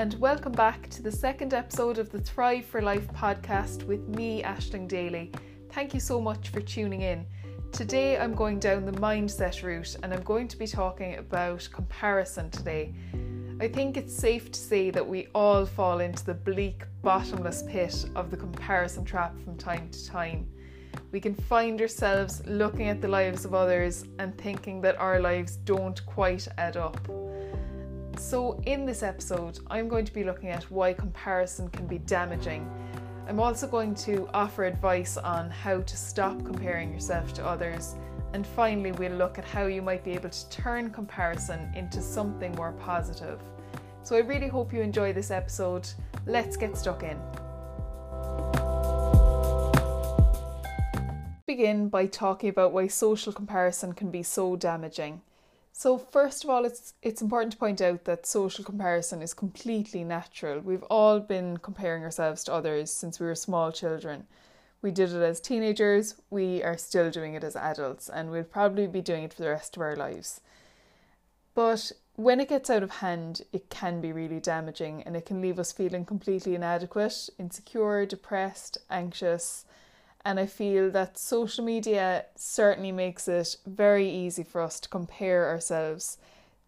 and welcome back to the second episode of the Thrive for Life podcast with me, Ashling Daly. Thank you so much for tuning in. Today, I'm going down the mindset route and I'm going to be talking about comparison today. I think it's safe to say that we all fall into the bleak, bottomless pit of the comparison trap from time to time. We can find ourselves looking at the lives of others and thinking that our lives don't quite add up. So, in this episode, I'm going to be looking at why comparison can be damaging I'm also going to offer advice on how to stop comparing yourself to others. And finally, we'll look at how you might be able to turn comparison into something more positive. So I really hope you enjoy this episode. Let's get stuck in. Begin by talking about why social comparison can be so damaging. So first of all, it's it's important to point out that social comparison is completely natural. We've all been comparing ourselves to others since we were small children. We did it as teenagers, we are still doing it as adults, and we'll probably be doing it for the rest of our lives. But when it gets out of hand, it can be really damaging and it can leave us feeling completely inadequate, insecure, depressed, anxious, and I feel that social media certainly makes it very easy for us to compare ourselves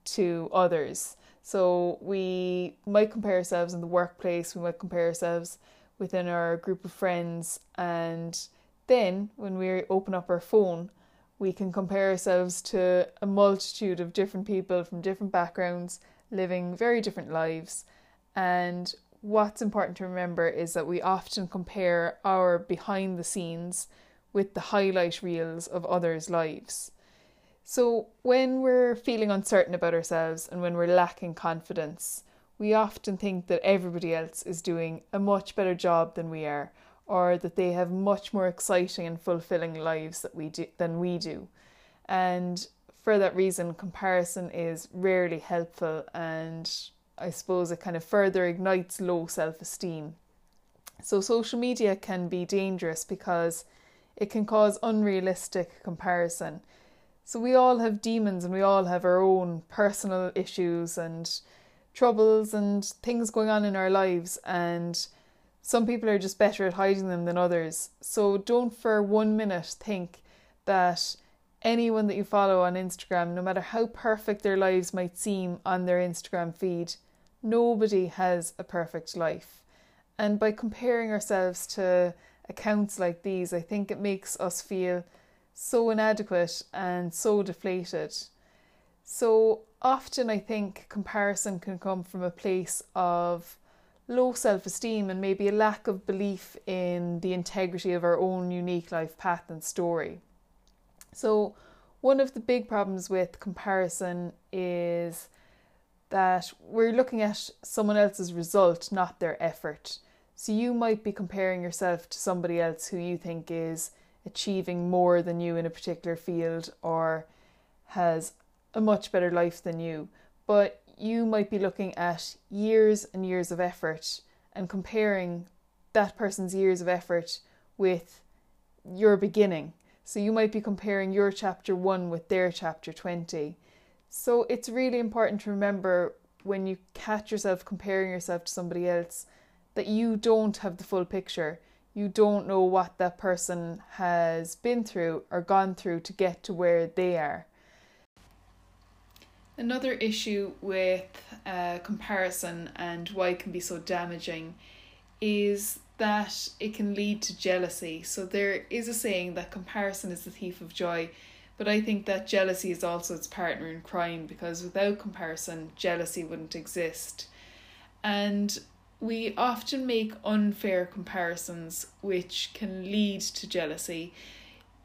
to others. So we might compare ourselves in the workplace, we might compare ourselves within our group of friends, and then when we open up our phone, we can compare ourselves to a multitude of different people from different backgrounds living very different lives. And what's important to remember is that we often compare our behind the scenes with the highlight reels of others' lives. So, when we're feeling uncertain about ourselves and when we're lacking confidence, we often think that everybody else is doing a much better job than we are, or that they have much more exciting and fulfilling lives that we do, than we do. And for that reason, comparison is rarely helpful and I suppose it kind of further ignites low self esteem. So, social media can be dangerous because it can cause unrealistic comparison. So, we all have demons and we all have our own personal issues and troubles and things going on in our lives, and some people are just better at hiding them than others. So, don't for one minute think that anyone that you follow on Instagram, no matter how perfect their lives might seem on their Instagram feed, nobody has a perfect life. And by comparing ourselves to accounts like these, I think it makes us feel so inadequate and so deflated. So often, I think comparison can come from a place of low self esteem and maybe a lack of belief in the integrity of our own unique life path and story. So, one of the big problems with comparison is that we're looking at someone else's result, not their effort. So you might be comparing yourself to somebody else who you think is achieving more than you in a particular field or has a much better life than you. But you might be looking at years and years of effort and comparing that person's years of effort with your beginning. So you might be comparing your chapter 1 with their chapter 20. So it's really important to remember when you catch yourself comparing yourself to somebody else that you don't have the full picture. You don't know what that person has been through or gone through to get to where they are. Another issue with uh, comparison and why it can be so damaging is that it can lead to jealousy. So, there is a saying that comparison is the thief of joy, but I think that jealousy is also its partner in crime because without comparison, jealousy wouldn't exist. And we often make unfair comparisons which can lead to jealousy.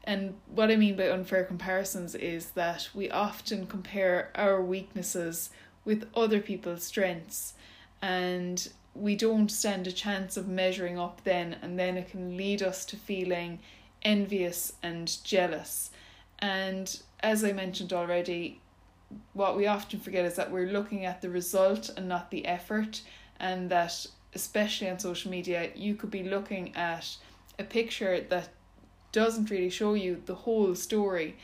And what I mean by unfair comparisons is that we often compare our weaknesses with other people's strengths and we don't stand a chance of measuring up then, and then it can lead us to feeling envious and jealous. And as I mentioned already, what we often forget is that we're looking at the result and not the effort, and that especially on social media, you could be looking at a picture that doesn't really show you the whole story.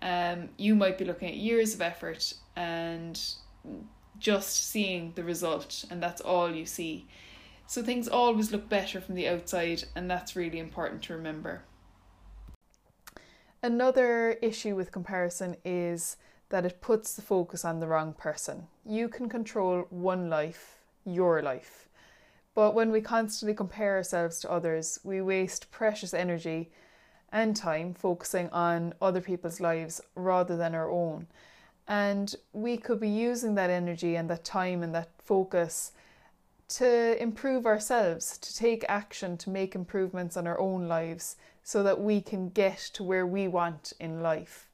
Um, you might be looking at years of effort and just seeing the result, and that's all you see. So things always look better from the outside, and that's really important to remember. Another issue with comparison is that it puts the focus on the wrong person. You can control one life, your life. But when we constantly compare ourselves to others, we waste precious energy and time focusing on other people's lives rather than our own. And we could be using that energy and that time and that focus to improve ourselves, to take action, to make improvements on our own lives so that we can get to where we want in life.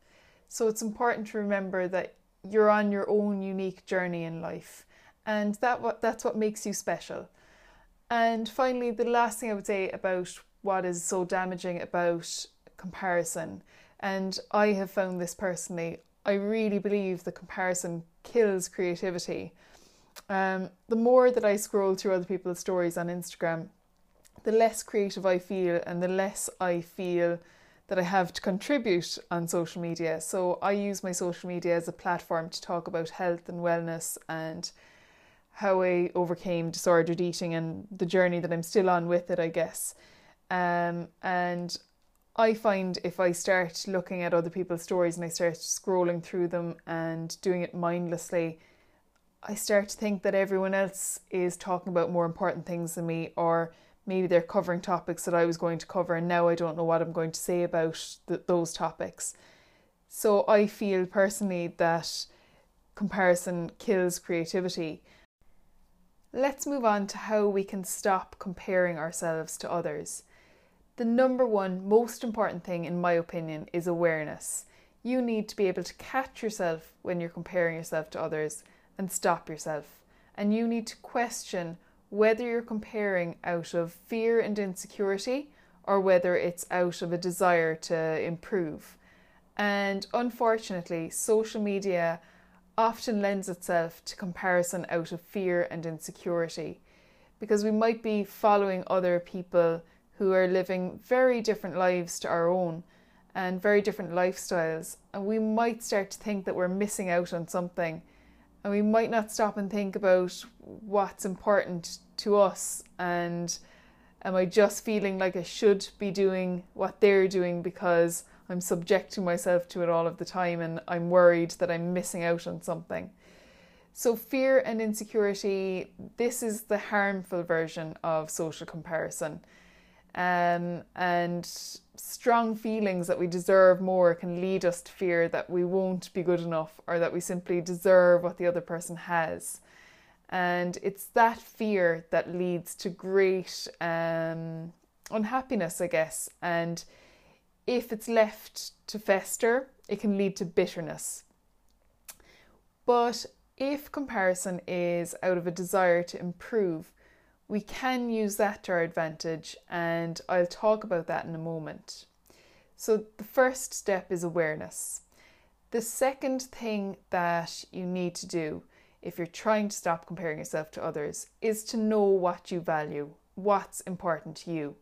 So it's important to remember that you're on your own unique journey in life and that what that's what makes you special. And finally the last thing I would say about what is so damaging about comparison and I have found this personally I really believe the comparison kills creativity um, the more that I scroll through other people's stories on Instagram, the less creative I feel and the less I feel that I have to contribute on social media. So I use my social media as a platform to talk about health and wellness and how I overcame disordered eating and the journey that I'm still on with it, I guess. Um, and I find if I start looking at other people's stories and I start scrolling through them and doing it mindlessly, I start to think that everyone else is talking about more important things than me, or maybe they're covering topics that I was going to cover, and now I don't know what I'm going to say about those topics. So I feel personally that comparison kills creativity. Let's move on to how we can stop comparing ourselves to others. The number one most important thing, in my opinion, is awareness. You need to be able to catch yourself when you're comparing yourself to others and stop yourself. And you need to question whether you're comparing out of fear and insecurity or whether it's out of a desire to improve. And unfortunately, social media often lends itself to comparison out of fear and insecurity because we might be following other people who are living very different lives to our own and very different lifestyles, and we might start to think that we're missing out on something and we might not stop and think about what's important to us and am I just feeling like I should be doing what they're doing because I'm subjecting myself to it all of the time and I'm worried that I'm missing out on something. So, fear and insecurity, this is the harmful version of social comparison. Um, and strong feelings that we deserve more can lead us to fear that we won't be good enough or that we simply deserve what the other person has. And it's that fear that leads to great um, unhappiness, I guess. And if it's left to fester, it can lead to bitterness. But if comparison is out of a desire to improve, we can use that to our advantage, and I'll talk about that in a moment. So, the first step is awareness. The second thing that you need to do if you're trying to stop comparing yourself to others is to know what you value, what's important to you.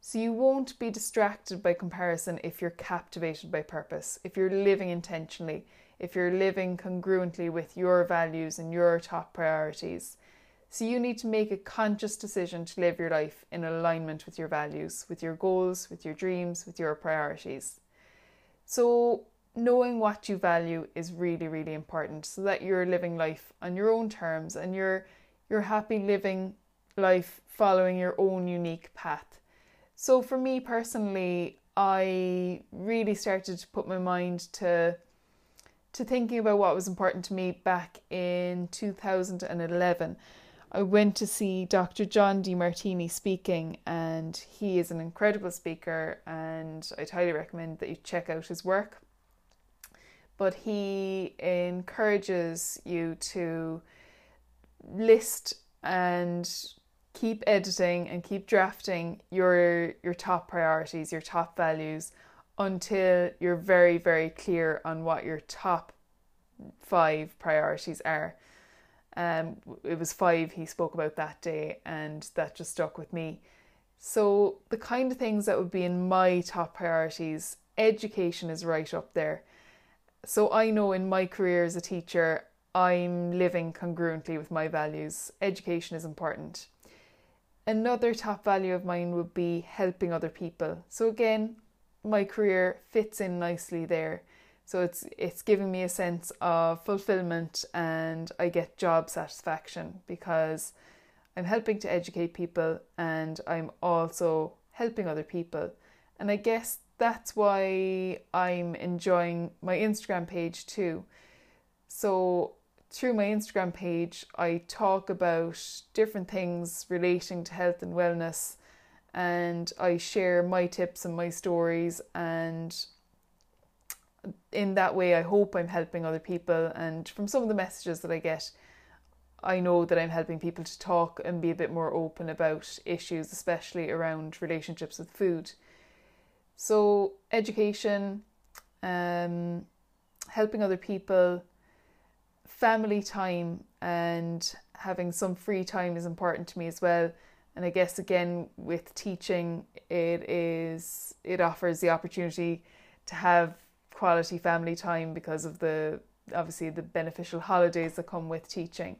So, you won't be distracted by comparison if you're captivated by purpose, if you're living intentionally, if you're living congruently with your values and your top priorities. So you need to make a conscious decision to live your life in alignment with your values, with your goals, with your dreams, with your priorities. So knowing what you value is really really important so that you're living life on your own terms and you're you're happy living life following your own unique path. So for me personally, I really started to put my mind to to thinking about what was important to me back in 2011 I went to see Dr. John Demartini speaking, and he is an incredible speaker, and I'd highly recommend that you check out his work. But he encourages you to list and keep editing and keep drafting your your top priorities, your top values until you're very very clear on what your top 5 priorities are. Um, it was five he spoke about that day, and that just stuck with me. So, the kind of things that would be in my top priorities, education is right up there. So, I know in my career as a teacher, I'm living congruently with my values. Education is important. Another top value of mine would be helping other people. So again, my career fits in nicely there. So it's it's giving me a sense of fulfillment and I get job satisfaction because I'm helping to educate people and I'm also helping other people. And I guess that's why I'm enjoying my Instagram page too. So, through my Instagram page, I talk about different things relating to health and wellness, and I share my tips and my stories. And in that way, I hope I'm helping other people. And from some of the messages that I get, I know that I'm helping people to talk and be a bit more open about issues, especially around relationships with food. So, education, um, helping other people, family time, and having some free time is important to me as well. And I guess again with teaching, it is it offers the opportunity to have quality family time because of the obviously the beneficial holidays that come with teaching.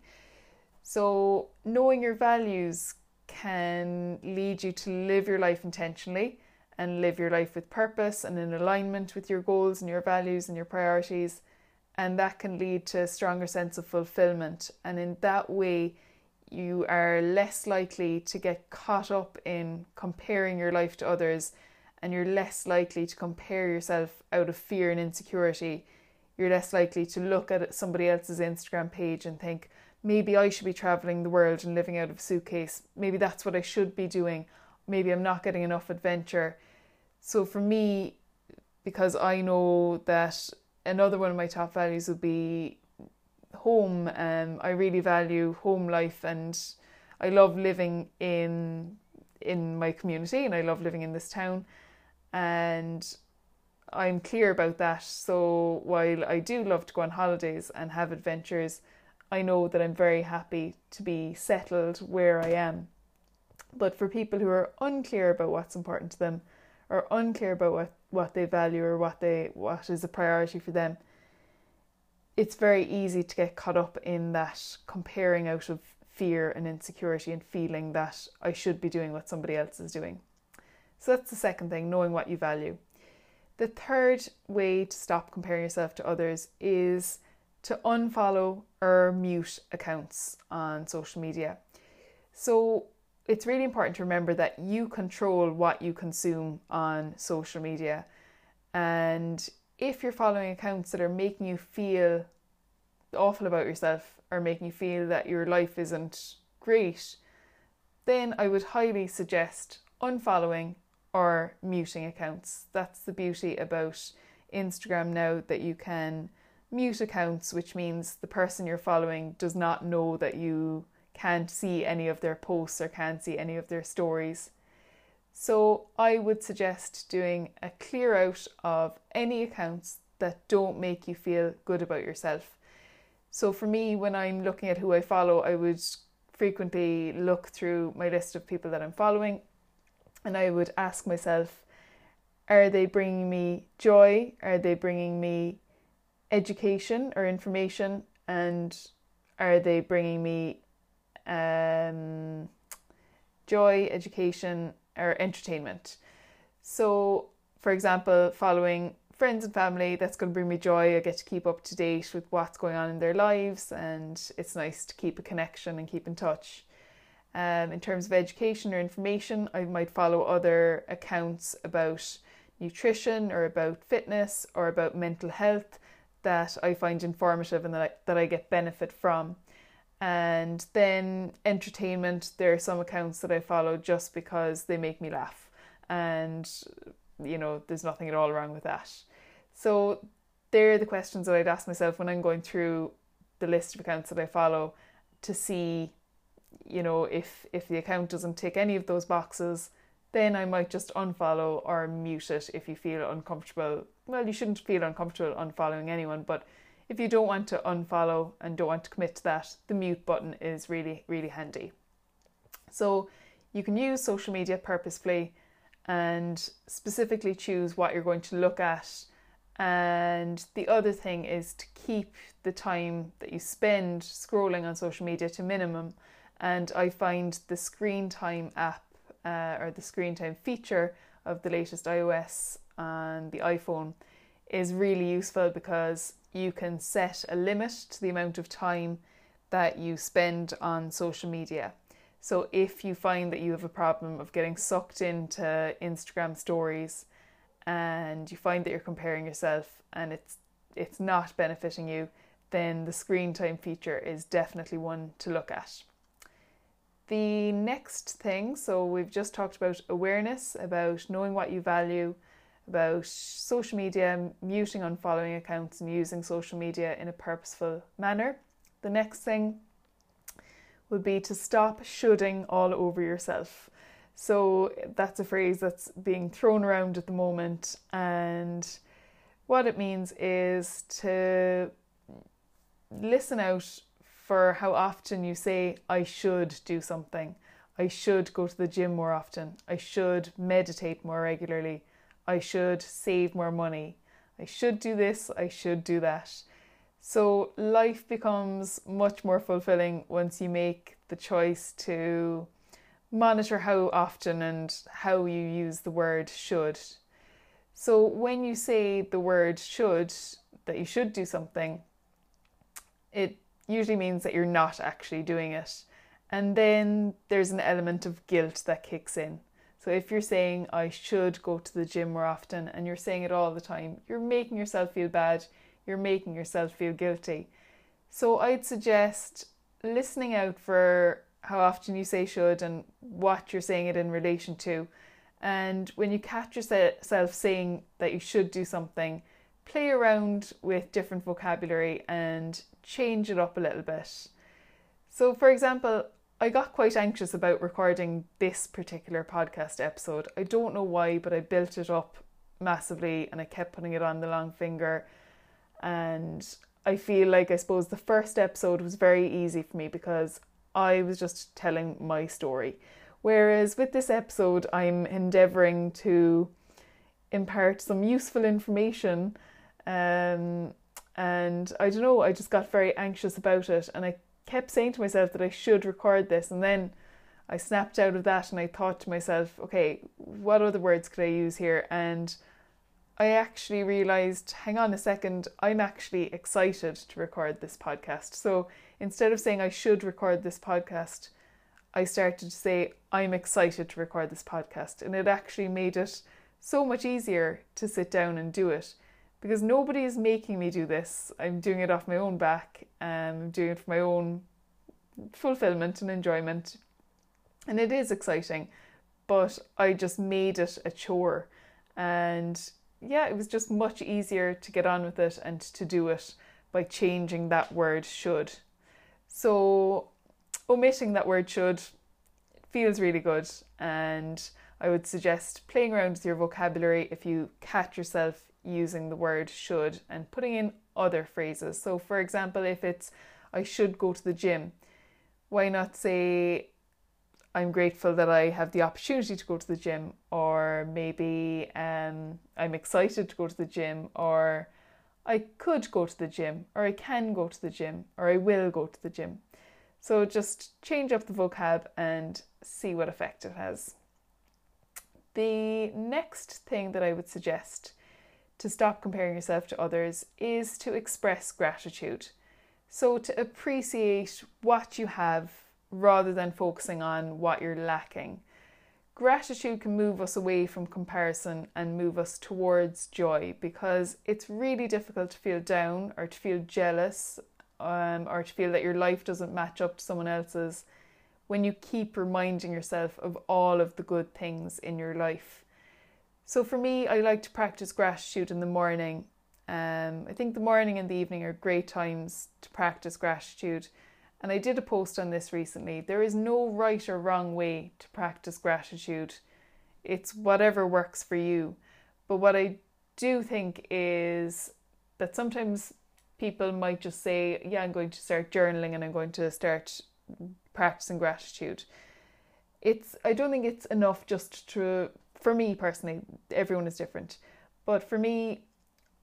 So knowing your values can lead you to live your life intentionally and live your life with purpose and in alignment with your goals and your values and your priorities. And that can lead to a stronger sense of fulfillment. And in that way, you are less likely to get caught up in comparing your life to others, and you're less likely to compare yourself out of fear and insecurity. You're less likely to look at somebody else's Instagram page and think, maybe I should be traveling the world and living out of a suitcase. Maybe that's what I should be doing. Maybe I'm not getting enough adventure. So for me, because I know that another one of my top values would be home. Um, I really value home life, and I love living in in my community, and I love living in this town, and I'm clear about that. So while I do love to go on holidays and have adventures, I know that I'm very happy to be settled where I am. But for people who are unclear about what's important to them, or unclear about what, what they value or what they what is a priority for them, it's very easy to get caught up in that comparing out of fear and insecurity and feeling that I should be doing what somebody else is doing. So that's the second thing, knowing what you value. The third way to stop comparing yourself to others is to unfollow or mute accounts on social media. So it's really important to remember that you control what you consume on social media. And if you're following accounts that are making you feel awful about yourself or making you feel that your life isn't great, then I would highly suggest unfollowing or muting accounts. That's the beauty about Instagram now that you can mute accounts, which means the person you're following does not know that you can't see any of their posts or can't see any of their stories. So I would suggest doing a clear out of any accounts that don't make you feel good about yourself. So for me, when I'm looking at who I follow, I would frequently look through my list of people that I'm following and I would ask myself, are they bringing me joy? Are they bringing me education or information? And are they bringing me um, joy, education, or entertainment. So, for example, following friends and family, that's going to bring me joy. I get to keep up to date with what's going on in their lives, and it's nice to keep a connection and keep in touch. Um, in terms of education or information, I might follow other accounts about nutrition or about fitness or about mental health that I find informative and that I, that I get benefit from. And then entertainment, there are some accounts that I follow just because they make me laugh. And, you know, there's nothing at all wrong with that. So, they're the questions that I'd ask myself when I'm going through the list of accounts that I follow to see, you know, if, if the account doesn't tick any of those boxes, then I might just unfollow or mute it if you feel uncomfortable. Well, you shouldn't feel uncomfortable unfollowing anyone, but if you don't want to unfollow and don't want to commit to that, the mute button is really, really handy. So you can use social media purposefully and specifically choose what you're going to look at And the other thing is to keep the time that you spend scrolling on social media to minimum. And I find the screen time app uh, or the screen time feature of the latest iOS and the iPhone is really useful because you can set a limit to the amount of time that you spend on social media. So if you find that you have a problem of getting sucked into Instagram stories and you find that you're comparing yourself and it's it's not benefiting you, then the screen time feature is definitely one to look at. The next thing, so we've just talked about awareness, about knowing what you value, about social media, muting unfollowing accounts and using social media in a purposeful manner. The next thing would be to stop shoulding all over yourself. So that's a phrase that's being thrown around at the moment, and what it means is to listen out for how often you say, I should do something. I should go to the gym more often. I should meditate more regularly. I should save more money. I should do this. I should do that. So life becomes much more fulfilling once you make the choice to monitor how often and how you use the word should. So when you say the word should, that you should do something, it usually means that you're not actually doing it. And then there's an element of guilt that kicks in. So if you're saying, I should go to the gym more often, and you're saying it all the time, you're making yourself feel bad, you're making yourself feel guilty. So I'd suggest listening out for how often you say should and what you're saying it in relation to. And when you catch yourself saying that you should do something, play around with different vocabulary and change it up a little bit. So, for example, I got quite anxious about recording this particular podcast episode. I don't know why, but I built it up massively and I kept putting it on the long finger. And I feel like I suppose the first episode was very easy for me because I was just telling my story. Whereas with this episode, I'm endeavouring to impart some useful information. Um, and I don't know, I just got very anxious about it. And I kept saying to myself that I should record this. And then I snapped out of that and I thought to myself, okay, what other words could I use here? And I actually realized, hang on a second, I'm actually excited to record this podcast. So instead of saying I should record this podcast, I started to say I'm excited to record this podcast. And it actually made it so much easier to sit down and do it because nobody is making me do this. I'm doing it off my own back and I'm doing it for my own fulfillment and enjoyment. And it is exciting, but I just made it a chore. And yeah, it was just much easier to get on with it and to do it by changing that word should. So, omitting that word should feels really good, and I would suggest playing around with your vocabulary if you catch yourself using the word should and putting in other phrases. So, for example, if it's I should go to the gym, why not say I'm grateful that I have the opportunity to go to the gym, or maybe um, I'm excited to go to the gym, or I could go to the gym, or I can go to the gym, or I will go to the gym. So just change up the vocab and see what effect it has. The next thing that I would suggest to stop comparing yourself to others is to express gratitude. So to appreciate what you have rather than focusing on what you're lacking. Gratitude can move us away from comparison and move us towards joy because it's really difficult to feel down or to feel jealous um, or to feel that your life doesn't match up to someone else's when you keep reminding yourself of all of the good things in your life. So for me, I like to practice gratitude in the morning. Um, I think the morning and the evening are great times to practice gratitude and I did a post on this recently. There is no right or wrong way to practice gratitude, it's whatever works for you. But what I do think is that sometimes people might just say, Yeah, I'm going to start journaling and I'm going to start practicing gratitude. It's I don't think it's enough just to for me personally, everyone is different. But for me,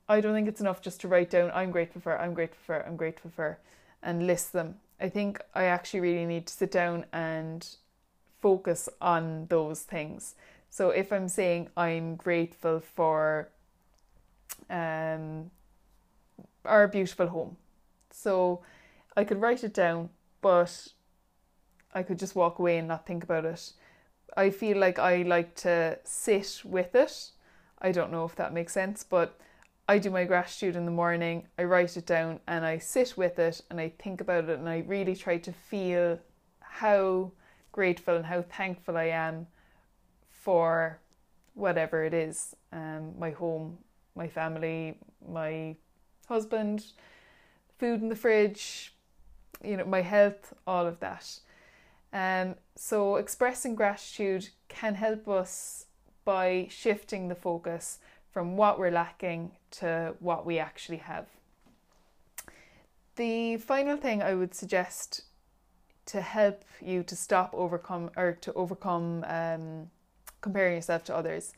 I don't think it's enough just to write down, I'm grateful for, I'm grateful for, I'm grateful for, and list them. I think I actually really need to sit down and focus on those things. So if I'm saying I'm grateful for um, our beautiful home, so I could write it down, but I could just walk away and not think about it. I feel like I like to sit with it. I don't know if that makes sense, but I do my gratitude in the morning, I write it down and I sit with it and I think about it and I really try to feel how grateful and how thankful I am for whatever it is um, my home, my family, my husband, food in the fridge, you know, my health, all of that. Um, so, expressing gratitude can help us by shifting the focus from what we're lacking to what we actually have. The final thing I would suggest to help you to stop overcome or to overcome um, comparing yourself to others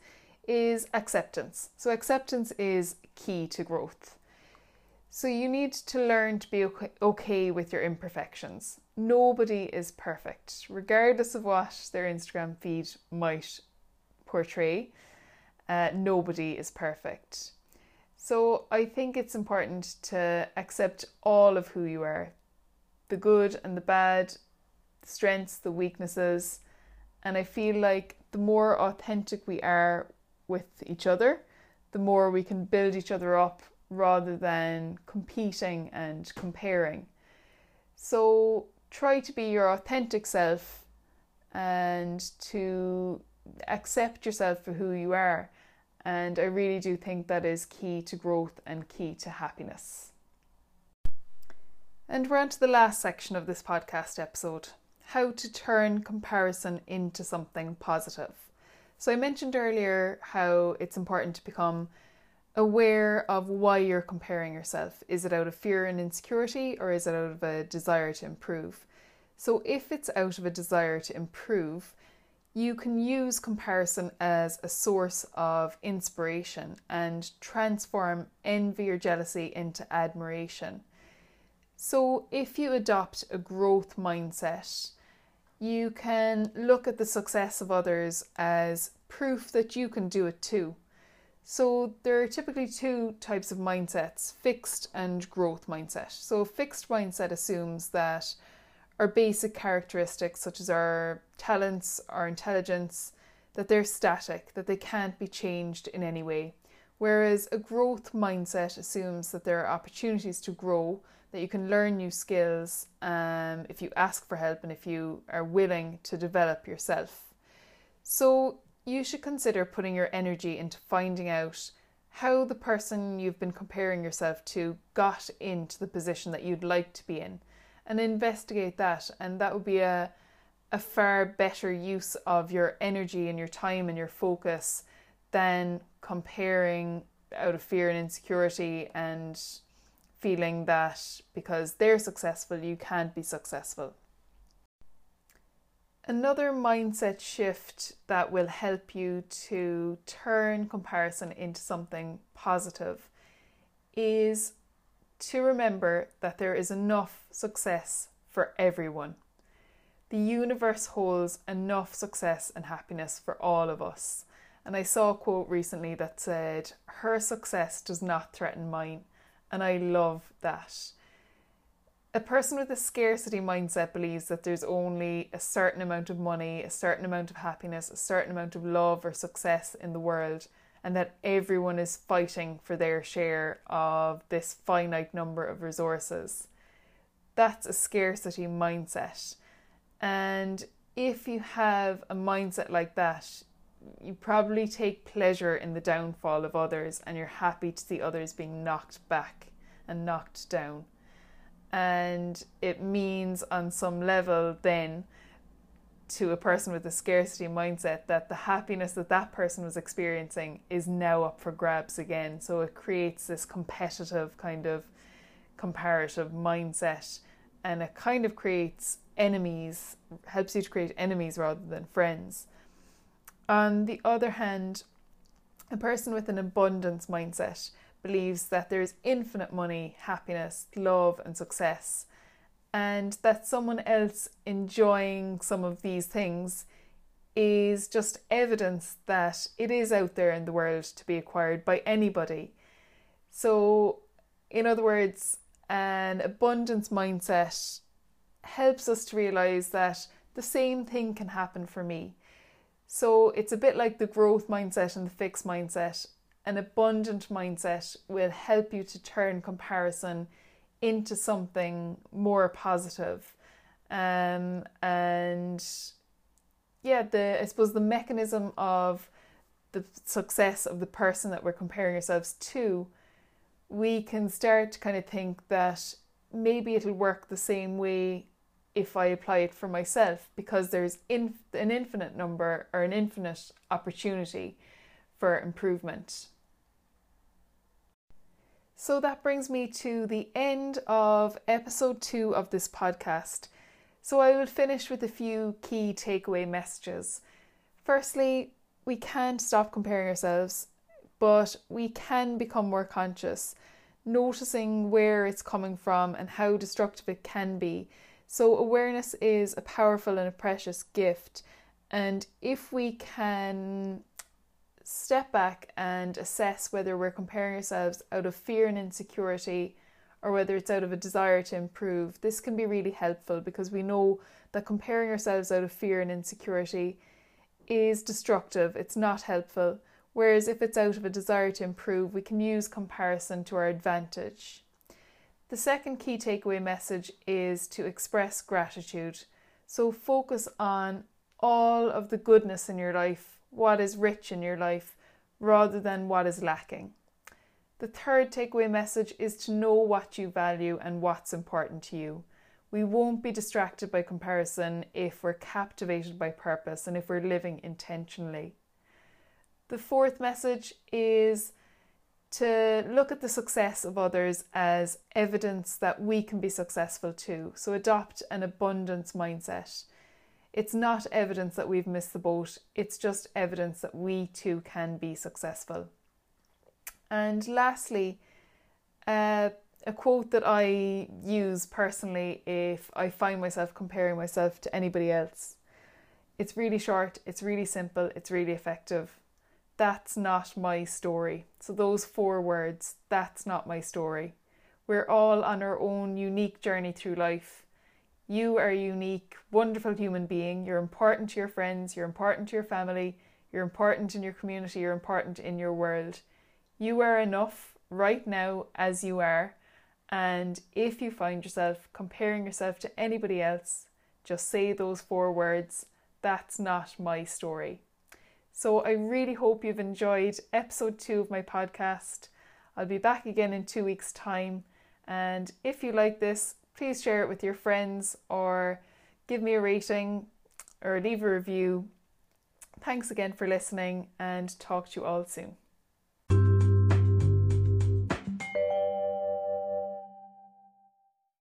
is acceptance. So, acceptance is key to growth. So, you need to learn to be okay with your imperfections. Nobody is perfect, regardless of what their Instagram feed might portray. Uh, nobody is perfect. So I think it's important to accept all of who you are the good and the bad, the strengths, the weaknesses. And I feel like the more authentic we are with each other, the more we can build each other up rather than competing and comparing. So try to be your authentic self and to accept yourself for who you are and I really do think that is key to growth and key to happiness. And we're on to the last section of this podcast episode how to turn comparison into something positive. So, I mentioned earlier how it's important to become aware of why you're comparing yourself. Is it out of fear and insecurity, or is it out of a desire to improve? So, if it's out of a desire to improve, you can use comparison as a source of inspiration and transform envy or jealousy into admiration. So, if you adopt a growth mindset, you can look at the success of others as proof that you can do it too. So, there are typically two types of mindsets fixed and growth mindset. So, a fixed mindset assumes that our basic characteristics, such as our talents, our intelligence, that they're static, that they can't be changed in any way. Whereas a growth mindset assumes that there are opportunities to grow, that you can learn new skills um, if you ask for help and if you are willing to develop yourself. So you should consider putting your energy into finding out how the person you've been comparing yourself to got into the position that you'd like to be in and investigate that. And that would be a, a far better use of your energy and your time and your focus than comparing out of fear and insecurity and feeling that because they're successful, you can't be successful. Another mindset shift that will help you to turn comparison into something positive is to remember that there is enough success for everyone. The universe holds enough success and happiness for all of us. And I saw a quote recently that said, Her success does not threaten mine. And I love that. A person with a scarcity mindset believes that there's only a certain amount of money, a certain amount of happiness, a certain amount of love or success in the world, and that everyone is fighting for their share of this finite number of resources. That's a scarcity mindset. And if you have a mindset like that, you probably take pleasure in the downfall of others and you're happy to see others being knocked back and knocked down. And it means, on some level, then to a person with a scarcity mindset that the happiness that that person was experiencing is now up for grabs again. So it creates this competitive kind of comparative mindset and it kind of creates enemies, helps you to create enemies rather than friends. On the other hand, a person with an abundance mindset believes that there's infinite money, happiness, love, and success, and that someone else enjoying some of these things is just evidence that it is out there in the world to be acquired by anybody. So, in other words, an abundance mindset helps us to realize that the same thing can happen for me. So, it's a bit like the growth mindset and the fixed mindset. An abundant mindset will help you to turn comparison into something more positive. Um, and yeah, the I suppose the mechanism of the success of the person that we're comparing ourselves to, we can start to kind of think that maybe it'll work the same way if I apply it for myself because there's in, an infinite number or an infinite opportunity for improvement. So that brings me to the end of episode two of this podcast. So I will finish with a few key takeaway messages. Firstly, we can't stop comparing ourselves, but we can become more conscious, noticing where it's coming from and how destructive it can be. So, awareness is a powerful and a precious gift. And if we can step back and assess whether we're comparing ourselves out of fear and insecurity or whether it's out of a desire to improve, this can be really helpful because we know that comparing ourselves out of fear and insecurity is destructive, it's not helpful. Whereas if it's out of a desire to improve, we can use comparison to our advantage. The second key takeaway message is to express gratitude. So focus on all of the goodness in your life what is rich in your life rather than what is lacking. The third takeaway message is to know what you value and what's important to you. We won't be distracted by comparison if we're captivated by purpose and if we're living intentionally. The fourth message is to look at the success of others as evidence that we can be successful too. So adopt an abundance mindset. It's not evidence that we've missed the boat, it's just evidence that we too can be successful. And lastly, uh, a quote that I use personally if I find myself comparing myself to anybody else. It's really short, it's really simple, it's really effective. That's not my story. So, those four words, that's not my story. We're all on our own unique journey through life. You are a unique, wonderful human being. You're important to your friends, you're important to your family, you're important in your community, you're important in your world. You are enough right now as you are. And if you find yourself comparing yourself to anybody else, just say those four words that's not my story. So I really hope you've enjoyed episode two of my podcast. I'll be back again in two weeks' time. And if you like this, please share it with your friends or give me a rating or leave a review. Thanks again for listening and talk to you all soon.